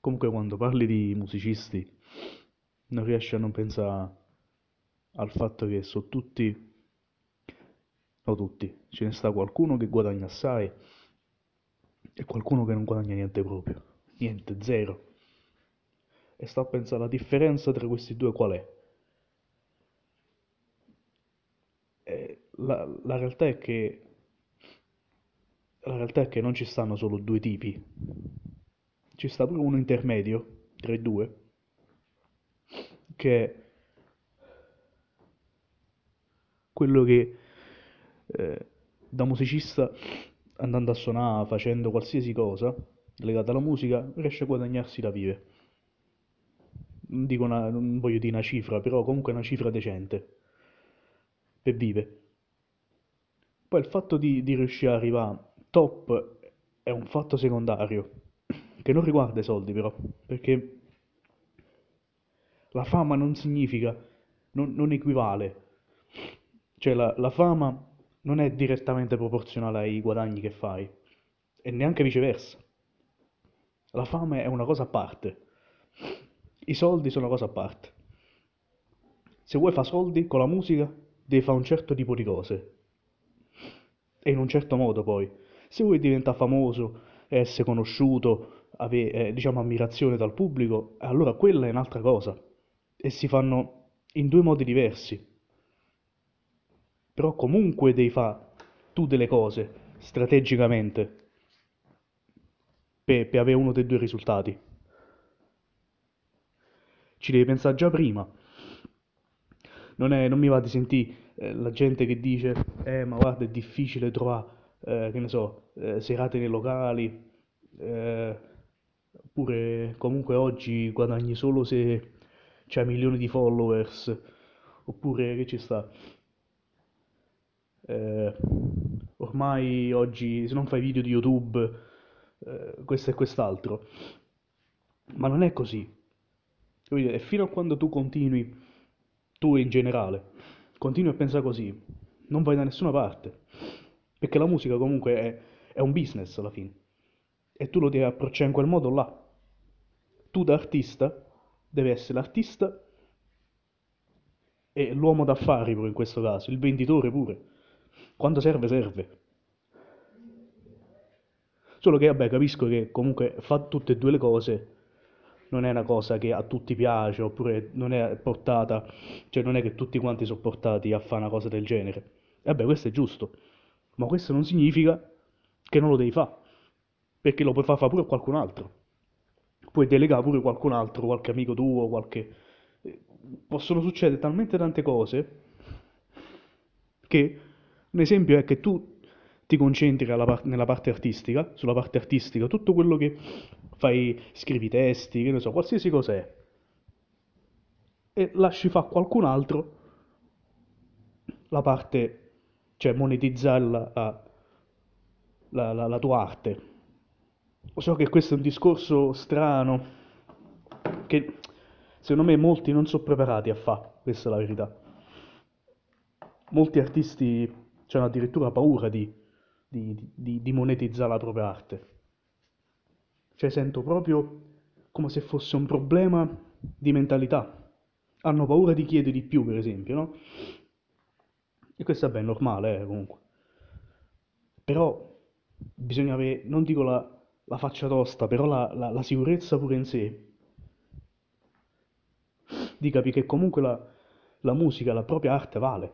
Comunque quando parli di musicisti non riesci a non pensare al fatto che sono tutti, o tutti, ce ne sta qualcuno che guadagna assai e qualcuno che non guadagna niente proprio, niente, zero. E sto a pensare la differenza tra questi due qual è. La, la realtà è che la realtà è che non ci stanno solo due tipi, ci sta pure uno intermedio tra i due, che è quello che eh, da musicista andando a suonare, facendo qualsiasi cosa legata alla musica, riesce a guadagnarsi da vive. Non dico una, non voglio dire una cifra, però comunque una cifra decente per vive. Poi il fatto di, di riuscire ad arrivare top è un fatto secondario, che non riguarda i soldi però, perché la fama non significa, non, non equivale, cioè la, la fama non è direttamente proporzionale ai guadagni che fai, e neanche viceversa. La fama è una cosa a parte, i soldi sono una cosa a parte. Se vuoi fare soldi con la musica, devi fare un certo tipo di cose, e in un certo modo poi. Se vuoi diventare famoso, essere conosciuto, avere, eh, diciamo, ammirazione dal pubblico, allora quella è un'altra cosa. E si fanno in due modi diversi. Però comunque devi fare tu delle cose strategicamente per, per avere uno dei due risultati. Ci devi pensare già prima. Non, è, non mi va di sentire eh, la gente che dice, eh ma guarda è difficile trovare, eh, che ne so, eh, serate nei locali, eh, oppure comunque oggi guadagni solo se c'hai milioni di followers, oppure che ci sta, eh, ormai oggi se non fai video di YouTube, eh, questo e quest'altro, ma non è così. E fino a quando tu continui, tu in generale, continui a pensare così, non vai da nessuna parte. Perché la musica comunque è, è un business alla fine. E tu lo devi approcciare in quel modo là. Tu da artista devi essere l'artista e l'uomo d'affari pure in questo caso, il venditore pure. Quando serve, serve. Solo che, vabbè, capisco che comunque fa tutte e due le cose non è una cosa che a tutti piace, oppure non è portata, cioè non è che tutti quanti sono portati a fare una cosa del genere. E vabbè, questo è giusto, ma questo non significa che non lo devi fare, perché lo puoi fare pure a qualcun altro. Puoi delegare pure qualcun altro, qualche amico tuo, qualche... Possono succedere talmente tante cose che un esempio è che tu ti concentri par- nella parte artistica, sulla parte artistica, tutto quello che fai, scrivi testi, che ne so, qualsiasi cosa è, e lasci fare a qualcun altro la parte, cioè monetizzare la, la, la, la tua arte. So che questo è un discorso strano, che secondo me molti non sono preparati a fare, questa è la verità. Molti artisti hanno addirittura paura di di, di, di monetizzare la propria arte. Cioè sento proprio come se fosse un problema di mentalità. Hanno paura di chiedere di più, per esempio, no? E questo è ben normale, eh, comunque. Però bisogna avere, non dico la, la faccia tosta, però la, la, la, sicurezza pure in sé. Di capire che comunque la, la musica, la propria arte vale.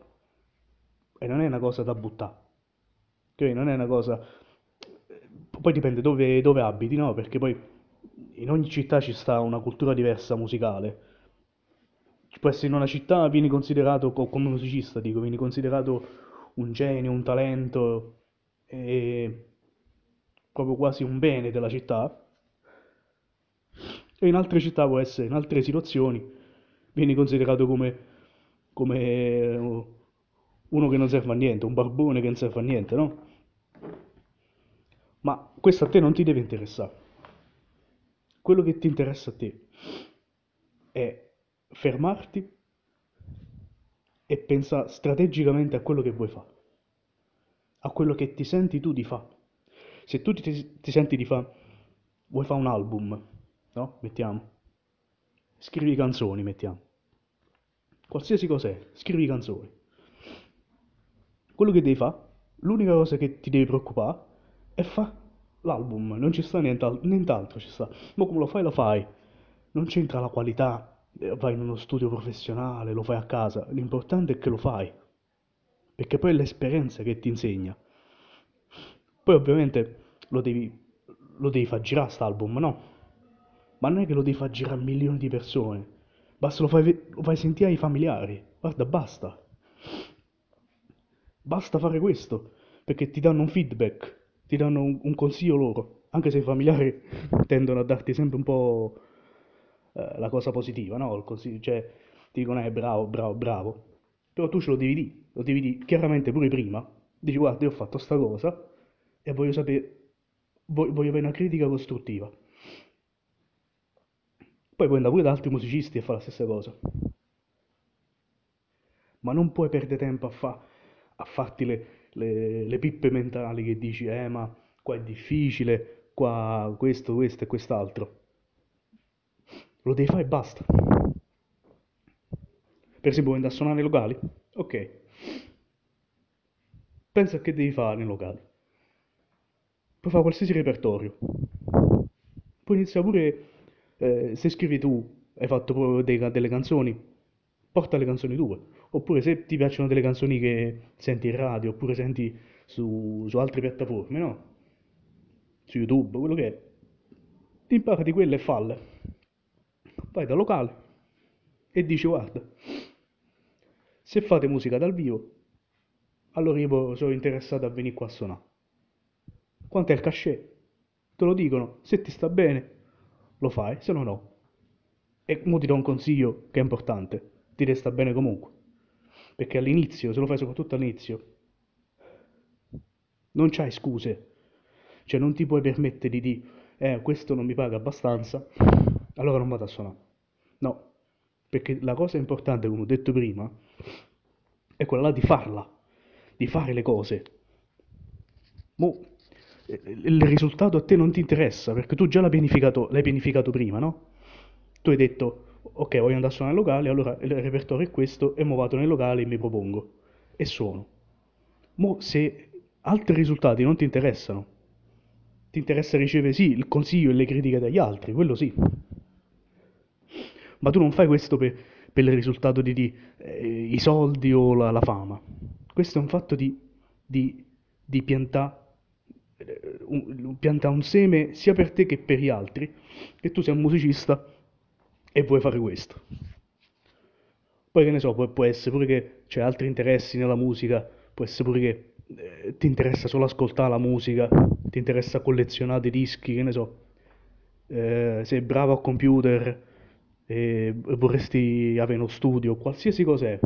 E non è una cosa da buttare. Ok, non è una cosa... Poi dipende dove, dove abiti, no? Perché poi in ogni città ci sta una cultura diversa musicale. Può essere in una città, vieni considerato, come musicista dico, vieni considerato un genio, un talento, e proprio quasi un bene della città. E in altre città può essere, in altre situazioni, vieni considerato come, come uno che non serve a niente, un barbone che non serve a niente, no? Ma questo a te non ti deve interessare. Quello che ti interessa a te è fermarti e pensare strategicamente a quello che vuoi fare, a quello che ti senti tu di fare. Se tu ti, ti senti di fare, vuoi fare un album, no? Mettiamo. Scrivi canzoni, mettiamo. Qualsiasi cos'è, scrivi canzoni. Quello che devi fare, l'unica cosa che ti devi preoccupare è fare l'album, non ci sta nient'altro, nient'altro ci sta. Ma come lo fai, lo fai. Non c'entra la qualità, eh, vai in uno studio professionale, lo fai a casa. L'importante è che lo fai. Perché poi è l'esperienza che ti insegna. Poi ovviamente lo devi, lo devi far girare quest'album, no? Ma non è che lo devi far girare a milioni di persone. Basta lo fai, lo fai sentire ai familiari. Guarda, basta. Basta fare questo. Perché ti danno un feedback, ti danno un, un consiglio loro. Anche se i familiari tendono a darti sempre un po' eh, la cosa positiva, no? Il consiglio, cioè, ti dicono, eh, bravo, bravo, bravo. Però tu ce lo devi dire, lo devi chiaramente pure prima. Dici, guarda, io ho fatto sta cosa e voglio sapere, voglio, avere una critica costruttiva. Poi puoi andare pure da altri musicisti e fare la stessa cosa. Ma non puoi perdere tempo a, fa- a farti le, le- le pippe mentali che dici, eh, ma qua è difficile, qua questo, questo e quest'altro. Lo devi fare e basta. Per esempio, vuoi andare a suonare nei locali? Ok. Pensa a che devi fare nei locali. Puoi fare qualsiasi repertorio. Puoi iniziare pure, eh, se scrivi tu, hai fatto dei- delle canzoni, porta le canzoni tue. Oppure se ti piacciono delle canzoni che senti in radio, oppure senti su, su altre piattaforme, no? Su YouTube, quello che è. Ti impara di quelle e falle. Vai da locale e dici guarda, se fate musica dal vivo, allora io sono interessato a venire qua a suonare. Quanto è il cachet? Te lo dicono, se ti sta bene lo fai, se no no. E mo ti do un consiglio che è importante, ti resta bene comunque. Perché all'inizio, se lo fai soprattutto all'inizio, non c'hai scuse. Cioè non ti puoi permettere di dire, eh, questo non mi paga abbastanza, allora non vado a suonare. No, perché la cosa importante, come ho detto prima, è quella là di farla, di fare le cose. Mo, il risultato a te non ti interessa, perché tu già l'hai pianificato, l'hai pianificato prima, no? Tu hai detto, ok, voglio andare a suonare al locale, allora il repertorio è questo, e mo vado nei locali e mi propongo, e suono. Mo, se altri risultati non ti interessano, ti interessa ricevere sì il consiglio e le critiche dagli altri, quello sì. Ma tu non fai questo per, per il risultato di, di, eh, i soldi o la, la fama. Questo è un fatto di, di, di piantare eh, un, pianta un seme sia per te che per gli altri, che tu sei un musicista e vuoi fare questo. Poi che ne so, può, essere pure che c'è altri interessi nella musica, può essere pure che eh, ti interessa solo ascoltare la musica, ti interessa collezionare dei dischi, che ne so, eh, sei bravo a computer e vorresti avere uno studio, qualsiasi cosa è.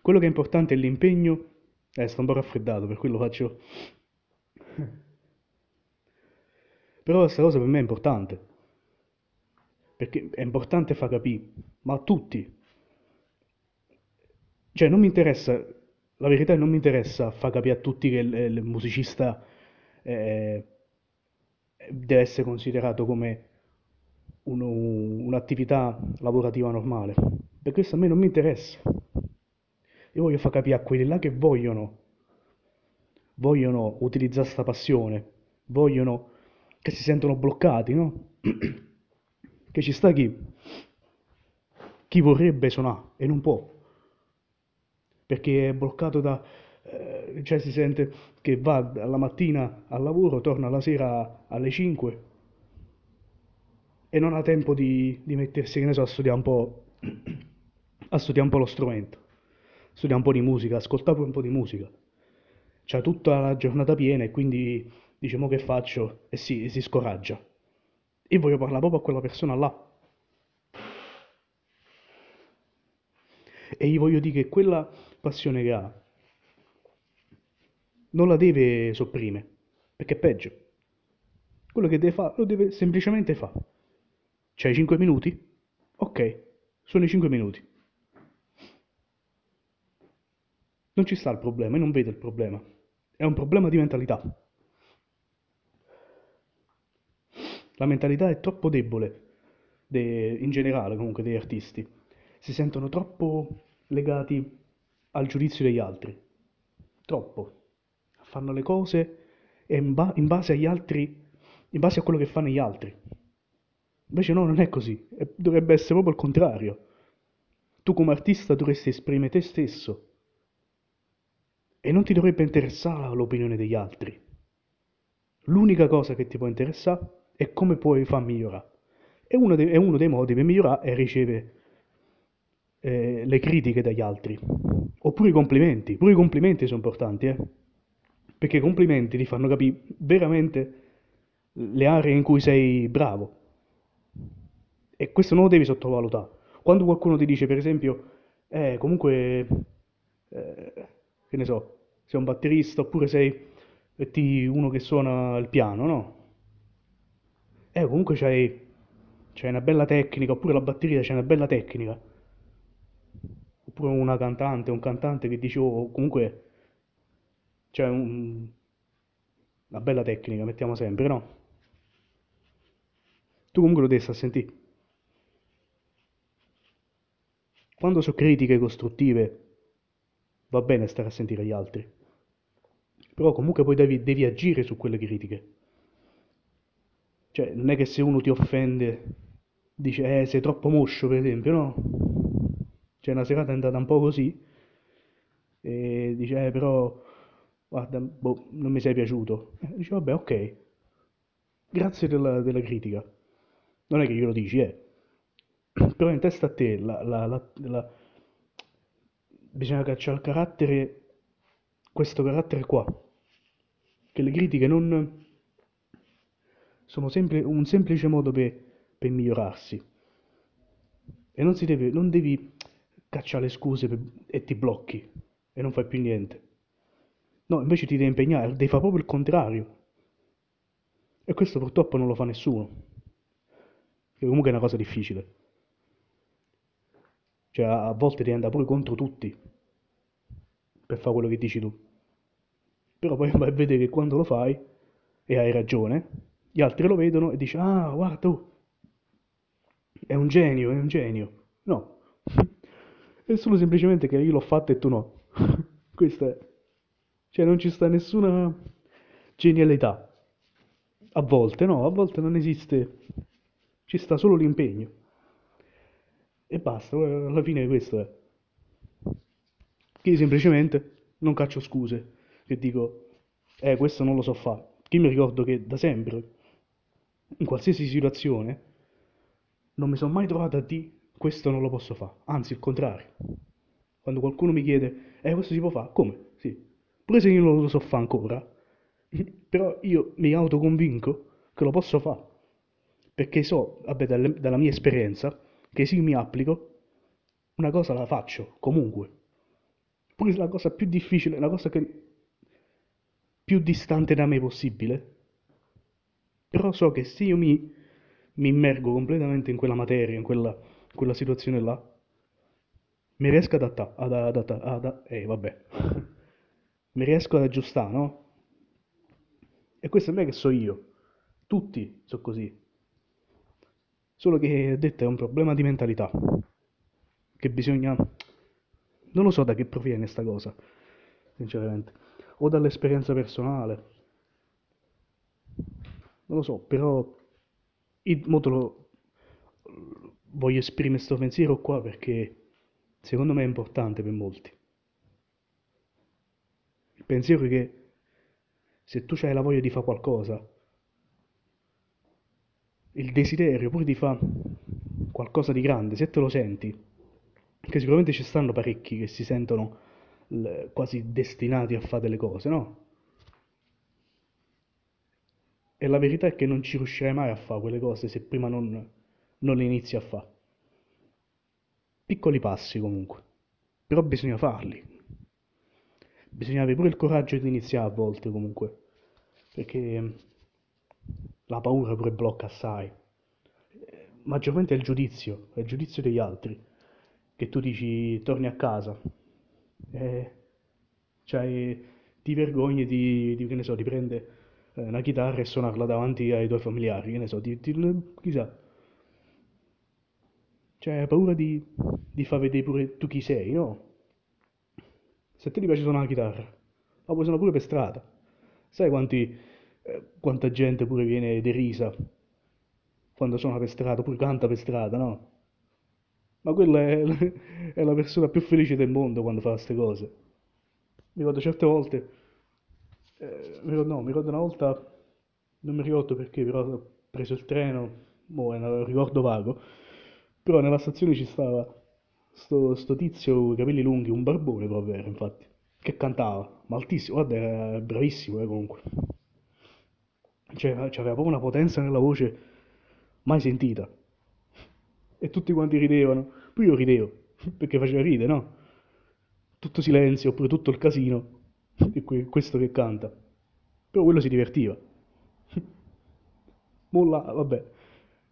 Quello che è importante è l'impegno. Eh, sto un po' raffreddato, per quello faccio... Però questa cosa per me è importante, perché è importante far capire, ma a tutti. Cioè, non mi interessa, la verità è non mi interessa far capire a tutti che il, il musicista eh, deve essere considerato come uno- un'attività lavorativa normale. Per questo a me non mi interessa. Io voglio far capire a quelli là che vogliono, vogliono utilizzare questa passione, vogliono, che si sentono bloccati, no? Che ci sta chi, chi vorrebbe suonare e non può, perché è bloccato da, eh, cioè si sente che va la mattina al lavoro, torna la sera alle 5 e non ha tempo di, di mettersi, che ne so, a studiare un po', a studiare un po' lo strumento, studiare un po' di musica, ascoltare pure un po' di musica. C'ha tutta la giornata piena e quindi dice, mo che faccio? E si, si scoraggia. E voglio parlare proprio a quella persona là. E gli voglio dire che quella passione che ha non la deve sopprimere, perché è peggio. Quello che deve fare, lo deve semplicemente fare. C'hai 5 minuti? Ok, sono i 5 minuti. Non ci sta il problema, io non vedo il problema. È un problema di mentalità. La mentalità è troppo debole, de- in generale comunque degli artisti. Si sentono troppo legati al giudizio degli altri. Troppo. Fanno le cose in, ba- in base agli altri, in base a quello che fanno gli altri. Invece no, non è così. E dovrebbe essere proprio il contrario. Tu come artista dovresti esprimere te stesso e non ti dovrebbe interessare l'opinione degli altri. L'unica cosa che ti può interessare è come puoi far migliorare. E uno, de- uno dei modi per migliorare è ricevere eh, le critiche dagli altri. Oppure i complimenti. Pure i complimenti sono importanti, eh? Perché i complimenti ti fanno capire veramente le aree in cui sei bravo. E questo non lo devi sottovalutare. Quando qualcuno ti dice, per esempio, eh, comunque, eh, che ne so, sei un batterista oppure sei eh, uno che suona il piano, no? Eh, comunque c'hai, c'hai una bella tecnica, oppure la batteria c'è una bella tecnica. Oppure una cantante, un cantante che dice, oh, comunque c'è un- una bella tecnica, mettiamo sempre, no? Tu comunque lo devi stare a sentire. Quando so critiche costruttive, va bene stare a sentire gli altri. Però comunque poi devi, devi agire su quelle critiche. Cioè, non è che se uno ti offende, dice, eh, sei troppo moscio, per esempio, no? Cioè, una serata è andata un po' così, e dice, eh, però, guarda, boh, non mi sei piaciuto. Eh, dice, vabbè, ok, grazie della, della critica. Non è che glielo dici, eh. Però in testa a te, la- la- la- bisogna cacciare carattere, questo carattere qua, che le critiche non sono sempre un semplice modo per, per migliorarsi. E non deve, non devi cacciare scuse per- e ti blocchi e non fai più niente. No, invece ti devi impegnare, devi fare proprio il contrario. E questo purtroppo non lo fa nessuno, che comunque è una cosa difficile. Cioè, a volte devi andare pure contro tutti per fare quello che dici tu. Però poi vai a vedere che quando lo fai, e hai ragione, gli altri lo vedono e dici, ah, guarda, oh, è un genio, è un genio. No, è solo semplicemente che io l'ho fatto e tu no. Questo è. Cioè, non ci sta nessuna genialità. A volte no, a volte non esiste. Ci sta solo l'impegno. E basta, alla fine questo è. Che io semplicemente non caccio scuse. Che dico, eh, questo non lo so fare. Che io mi ricordo che da sempre, in qualsiasi situazione, non mi sono mai trovato a dire questo non lo posso fare. Anzi, il contrario. Quando qualcuno mi chiede, eh, questo si può fare? Come? Sì. Pure se io non lo so fare ancora, però io mi autoconvinco che lo posso fare. Perché so, vabbè, dalle- dalla mia esperienza, che io mi applico, una cosa la faccio, comunque. Pure se la cosa più difficile, la cosa che più distante da me possibile, però so che se io mi, mi immergo completamente in quella materia, in quella, in quella situazione là, mi riesco ad adattare, ad, adatta- ad, eh, vabbè, mi riesco ad aggiustare, no? E questo non è che so io, tutti sono così, solo che, ho detto, è un problema di mentalità, che bisogna, non lo so da che proviene sta cosa, sinceramente, o dall'esperienza personale, non lo so, però io mo lo- voglio esprimere questo pensiero qua perché secondo me è importante per molti. Il pensiero è che se tu hai la voglia di fare qualcosa, il desiderio pure di fare qualcosa di grande, se te lo senti, che sicuramente ci stanno parecchi che si sentono quasi destinati a fare delle cose, no? E la verità è che non ci riuscirai mai a fare quelle cose se prima non, non le inizi a fare. Piccoli passi comunque, però bisogna farli. Bisogna avere pure il coraggio di iniziare a volte comunque, perché la paura pure blocca assai. Maggiormente è il giudizio, è il giudizio degli altri, che tu dici torni a casa e c'hai, ti vergogni di, di, so, di prendere eh, una chitarra e suonarla davanti ai tuoi familiari, che ne so, ti, ti- chissà. Cioè, hai paura di, di far vedere pure tu chi sei, no? Se a te ti piace suonare la chitarra, la puoi suonare pure per strada. Sai quanti, eh, quanta gente pure viene derisa quando suona per strada, pure canta per strada, no? Ma quella è, è la persona più felice del mondo quando fa queste cose. Mi ricordo certe volte, eh, mi ricordo, no, mi ricordo una volta, non mi ricordo perché, però ho preso il treno, mo è un ricordo vago, però nella stazione ci stava sto, sto tizio con i capelli lunghi, un barbone proprio infatti, che cantava, ma altissimo, guarda, era bravissimo eh, comunque. Cioè, aveva proprio una potenza nella voce mai sentita. E tutti quanti ridevano. Poi io ridevo, perché faceva ridere, no? Tutto silenzio, oppure tutto il casino, e que- questo che canta. Però quello si divertiva. Molla, vabbè,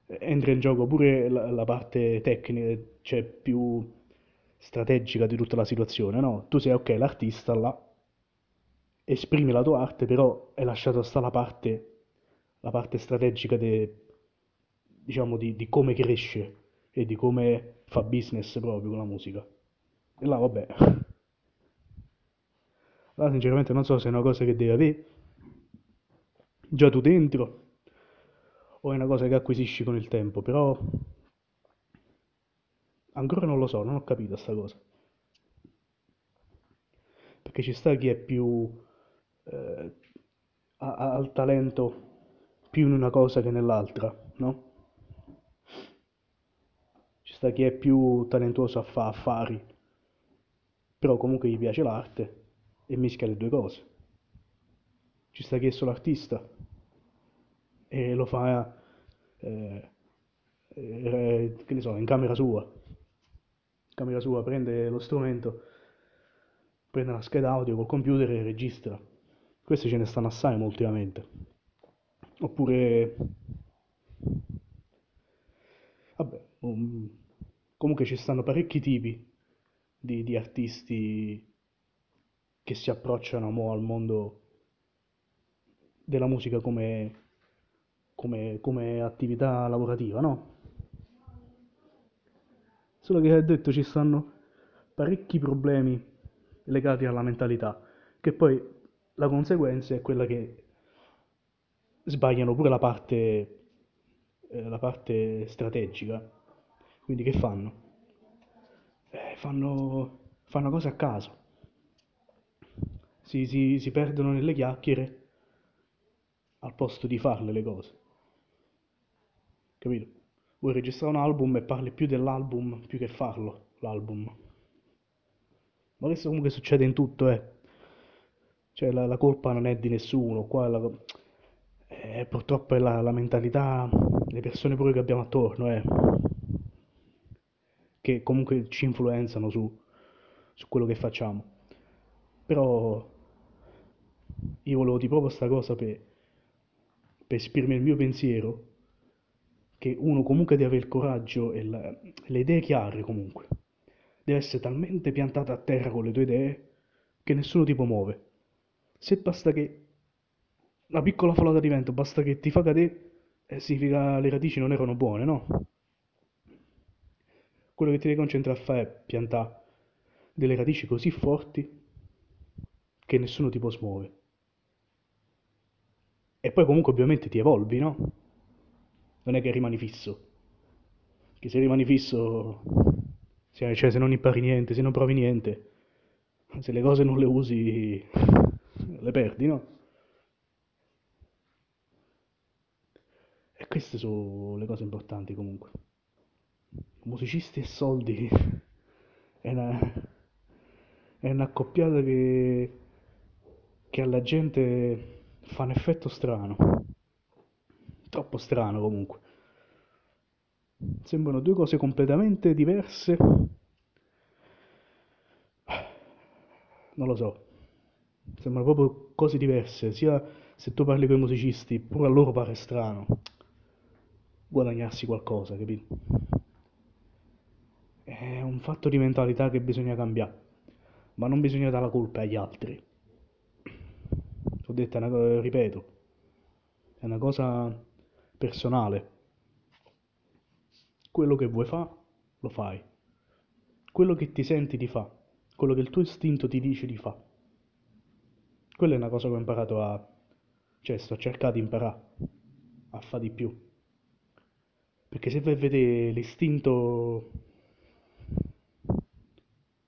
entra in gioco pure la, la parte tecnica, cioè più strategica di tutta la situazione, no? Tu sei ok, l'artista là, esprimi la tua arte, però è lasciato stare la parte, la parte strategica de- diciamo, di, di come cresce e di come fa business proprio con la musica. E là, vabbè, là sinceramente non so se è una cosa che devi avere già tu dentro o è una cosa che acquisisci con il tempo, però ancora non lo so, non ho capito sta cosa. Perché ci sta chi è più... eh, ha, talento più in una cosa che nell'altra, no? Ci sta chi è più talentuoso a fare affari, però comunque gli piace l'arte e mischia le due cose. Ci sta chi è solo artista e lo fa, eh, eh, che ne so, in camera sua. In camera sua prende lo strumento, prende la scheda audio col computer e registra. Questi ce ne stanno assai ultimamente. Oppure, vabbè, um, comunque ci stanno parecchi tipi di, di artisti che si approcciano mo al mondo della musica come, come, come attività lavorativa, no? Solo che ho detto ci stanno parecchi problemi legati alla mentalità, che poi la conseguenza è quella che sbagliano pure la parte, eh, la parte strategica. Quindi che fanno? Eh, fanno, fanno cose a caso, si, si, si perdono nelle chiacchiere al posto di farle le cose, capito? Vuoi registrare un album e parli più dell'album più che farlo, l'album. Ma questo comunque succede in tutto, eh. Cioè la, la colpa non è di nessuno, qua la- eh, purtroppo è la, la mentalità delle persone pure che abbiamo attorno, eh, che comunque ci influenzano su, su quello che facciamo. Però io volevo dire proprio sta cosa per, per esprimere il mio pensiero, che uno comunque deve avere il coraggio e la- le idee chiare comunque. Deve essere talmente piantata a terra con le tue idee che nessuno ti può muovere. Se basta che una piccola folata di vento, basta che ti fa cadere, eh, significa le radici non erano buone, no? Quello che ti devi concentrare a fare è piantare delle radici così forti che nessuno ti può smuovere. E poi comunque ovviamente ti evolvi, no? Non è che rimani fisso. Che se rimani fisso, cioè se non impari niente, se non provi niente, se le cose non le usi, le perdi, no? E queste sono le cose importanti comunque. Musicisti e soldi è una, è un'accoppiata che, che alla gente fa un effetto strano. Troppo strano comunque. Sembrano due cose completamente diverse. Non lo so. Sembrano proprio cose diverse. Sia se tu parli con i musicisti, pure a loro pare strano guadagnarsi qualcosa, capito? È un fatto di mentalità che bisogna cambiare, ma non bisogna dare la colpa agli altri. Ho detto, una ripeto, è una cosa personale. Quello che vuoi fare, lo fai. Quello che ti senti di fa, quello che il tuo istinto ti dice di fa. Quella è una cosa che ho imparato a... cioè sto cercando di imparare a fare di più. Perché se vai a vedere l'istinto...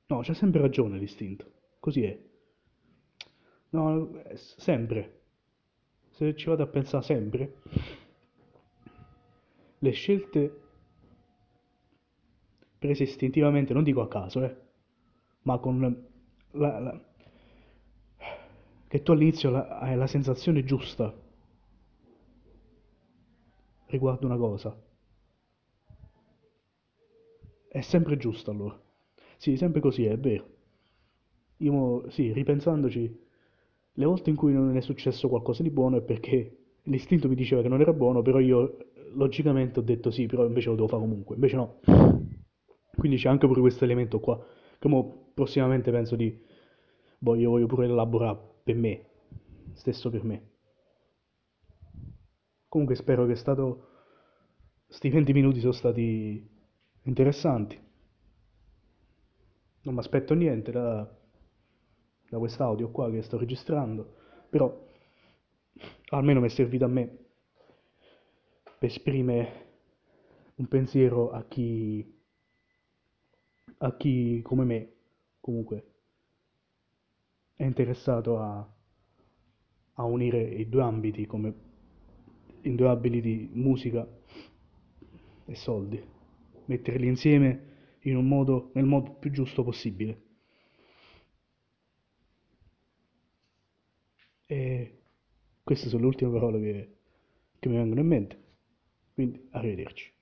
No, c'ha sempre ragione l'istinto. Così è. No, sempre. Se ci vado a pensare sempre, le scelte prese istintivamente, non dico a caso, eh, ma con la, la, che tu all'inizio la, hai la sensazione giusta riguardo una cosa. È sempre giusta allora. Sì, sempre così, è vero. Io, sì, ripensandoci, le volte in cui non è successo qualcosa di buono è perché l'istinto mi diceva che non era buono, però io logicamente ho detto sì, però invece lo devo fare comunque. Invece no. Quindi c'è anche pure questo elemento qua, che mo prossimamente penso di... Voglio, voglio pure elaborare per me, stesso per me. Comunque spero che stato... sti 20 minuti sono stati interessanti. Non mi aspetto niente da, da quest'audio qua che sto registrando, però almeno mi è servito a me per esprimere un pensiero a chi a chi come me comunque è interessato a, a unire i due ambiti come in due ambiti di musica e soldi, metterli insieme in un modo, nel modo più giusto possibile. E queste sono le ultime parole che, che mi vengono in mente. Quindi arrivederci.